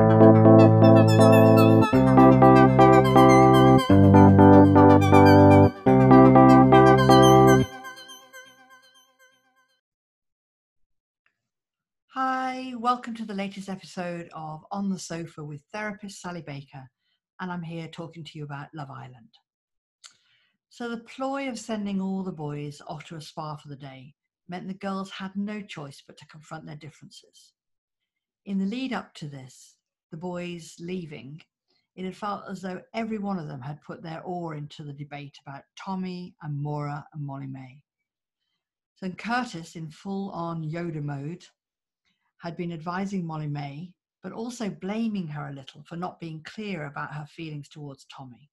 Hi, welcome to the latest episode of On the Sofa with therapist Sally Baker, and I'm here talking to you about Love Island. So, the ploy of sending all the boys off to a spa for the day meant the girls had no choice but to confront their differences. In the lead up to this, the boys leaving, it had felt as though every one of them had put their oar into the debate about Tommy and Maura and Molly-Mae. So Curtis, in full on Yoda mode, had been advising Molly-Mae, but also blaming her a little for not being clear about her feelings towards Tommy.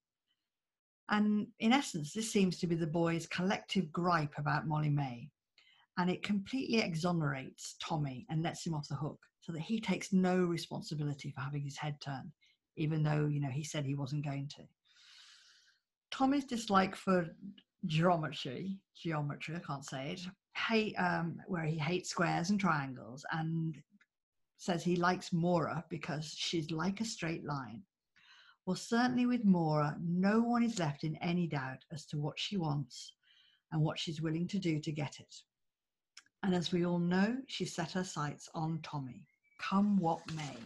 And in essence, this seems to be the boys' collective gripe about Molly-Mae, And it completely exonerates Tommy and lets him off the hook so that he takes no responsibility for having his head turned, even though, you know, he said he wasn't going to. Tommy's dislike for geometry, geometry, I can't say it, hate, um, where he hates squares and triangles and says he likes Maura because she's like a straight line. Well, certainly with Maura, no one is left in any doubt as to what she wants and what she's willing to do to get it. And as we all know, she set her sights on Tommy, come what may.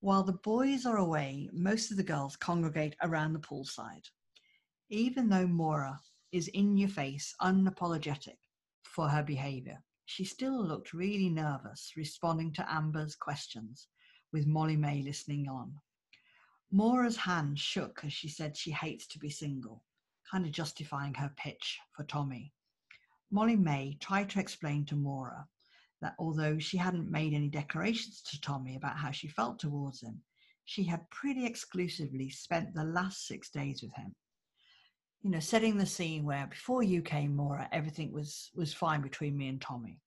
While the boys are away, most of the girls congregate around the poolside. Even though Maura is in your face, unapologetic for her behavior, she still looked really nervous responding to Amber's questions, with Molly-Mae listening on. Maura's hand shook as she said she hates to be single, kind of justifying her pitch for Tommy. Molly-Mae tried to explain to Maura that although she hadn't made any declarations to Tommy about how she felt towards him, she had pretty exclusively spent the last six days with him. You know, setting the scene where before you came, Maura, everything was was fine between me and Tommy.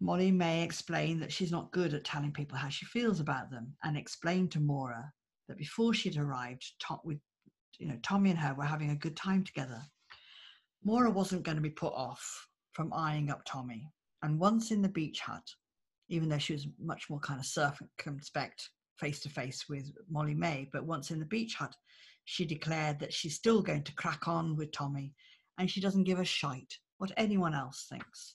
Molly-Mae explained that she's not good at telling people how she feels about them, and explained to Maura that before she'd arrived, Tom, with you know, Tommy and her were having a good time together. Maura wasn't going to be put off from eyeing up Tommy, and once in the beach hut, even though she was much more kind of circumspect face to face with Molly-Mae, but once in the beach hut, she declared that she's still going to crack on with Tommy and she doesn't give a shite what anyone else thinks.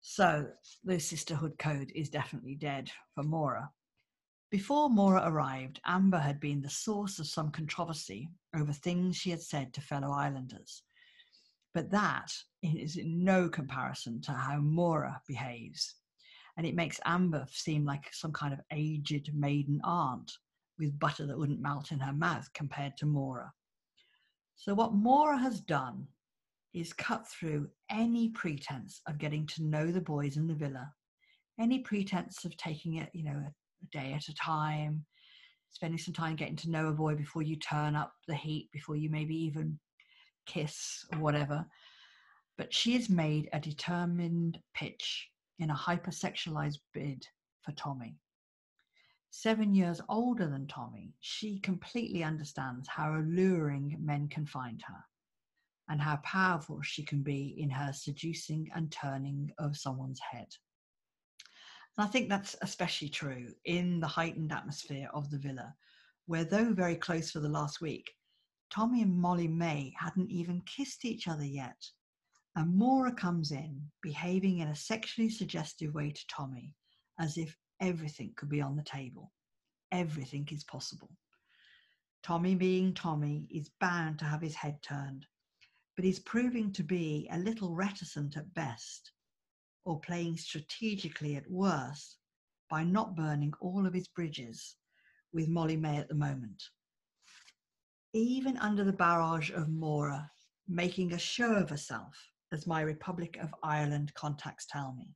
So the sisterhood code is definitely dead for Maura. Before Maura arrived, Amber had been the source of some controversy over things she had said to fellow islanders. But that is in no comparison to how Maura behaves. And it makes Amber seem like some kind of aged maiden aunt with butter that wouldn't melt in her mouth compared to Maura. So, what Maura has done is cut through any pretense of getting to know the boys in the villa, any pretense of taking it, you know, a, a day at a time, spending some time getting to know a boy before you turn up the heat, before you maybe even kiss or whatever. But she has made a determined pitch in a hypersexualized bid for Tommy. Seven years older than Tommy, she completely understands how alluring men can find her and how powerful she can be in her seducing and turning of someone's head. And I think that's especially true in the heightened atmosphere of the villa, where though very close for the last week, Tommy and Molly-Mae hadn't even kissed each other yet. And Maura comes in, behaving in a sexually suggestive way to Tommy, as if everything could be on the table. Everything is possible. Tommy, being Tommy, is bound to have his head turned, but he's proving to be a little reticent at best, or playing strategically at worst, by not burning all of his bridges with Molly-Mae at the moment even under the barrage of Maura, making a show of herself, as my Republic of Ireland contacts tell me,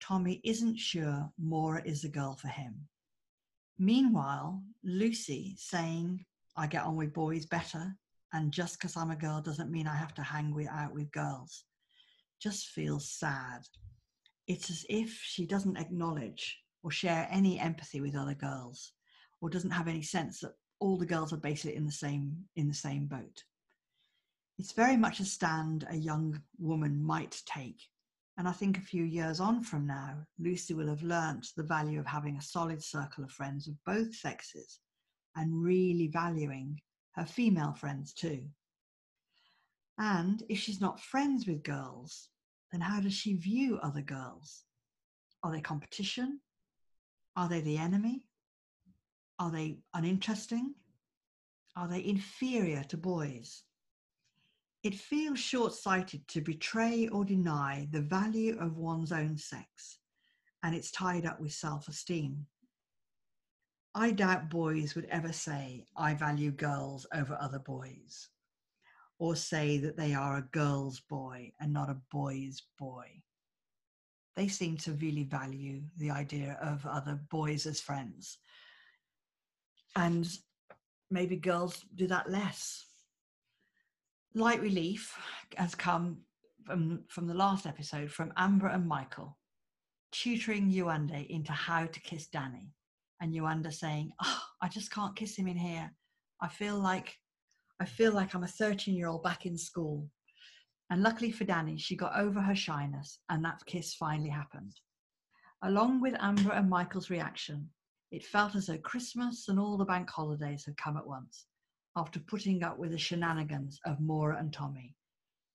Tommy isn't sure Maura is the girl for him. Meanwhile, Lucy saying, I get on with boys better, and just because I'm a girl doesn't mean I have to hang with, out with girls, just feels sad. It's as if she doesn't acknowledge or share any empathy with other girls, or doesn't have any sense that all the girls are basically in the same in the same boat. It's very much a stand a young woman might take And I think a few years on from now, Lucy will have learnt the value of having a solid circle of friends of both sexes and really valuing her female friends too. And if she's not friends with girls, then how does she view other girls? Are they competition? Are they the enemy? Are they uninteresting? Are they inferior to boys? It feels short sighted to betray or deny the value of one's own sex, and it's tied up with self esteem. I doubt boys would ever say, I value girls over other boys, or say that they are a girl's boy and not a boy's boy. They seem to really value the idea of other boys as friends. And maybe girls do that less. Light relief has come from, from the last episode from Amber and Michael, tutoring Yewande into how to kiss Danny and Yewande saying, oh, I just can't kiss him in here. I feel like I feel like I'm a 13 year old back in school. And luckily for Danny, she got over her shyness and that kiss finally happened. Along with Amber and Michael's reaction, it felt as though Christmas and all the bank holidays had come at once after putting up with the shenanigans of Maura and Tommy.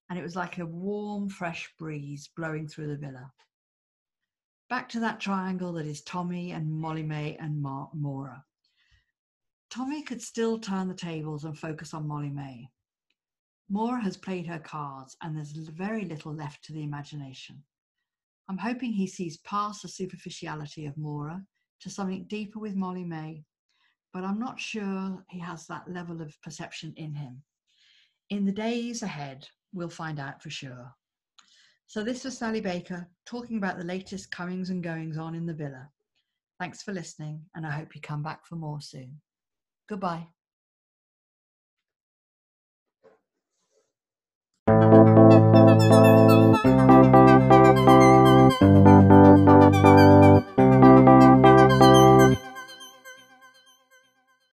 And it was like a warm, fresh breeze blowing through the villa. Back to that triangle that is Tommy and Molly-Mae and Ma- Maura. Tommy could still turn the tables and focus on Molly-Mae. Maura has played her cards and there's very little left to the imagination. I'm hoping he sees past the superficiality of Maura to something deeper with Molly-Mae, but I'm not sure he has that level of perception in him. In the days ahead, we'll find out for sure. So this was Sally Baker talking about the latest comings and goings on in the villa. Thanks for listening, and I hope you come back for more soon. Goodbye.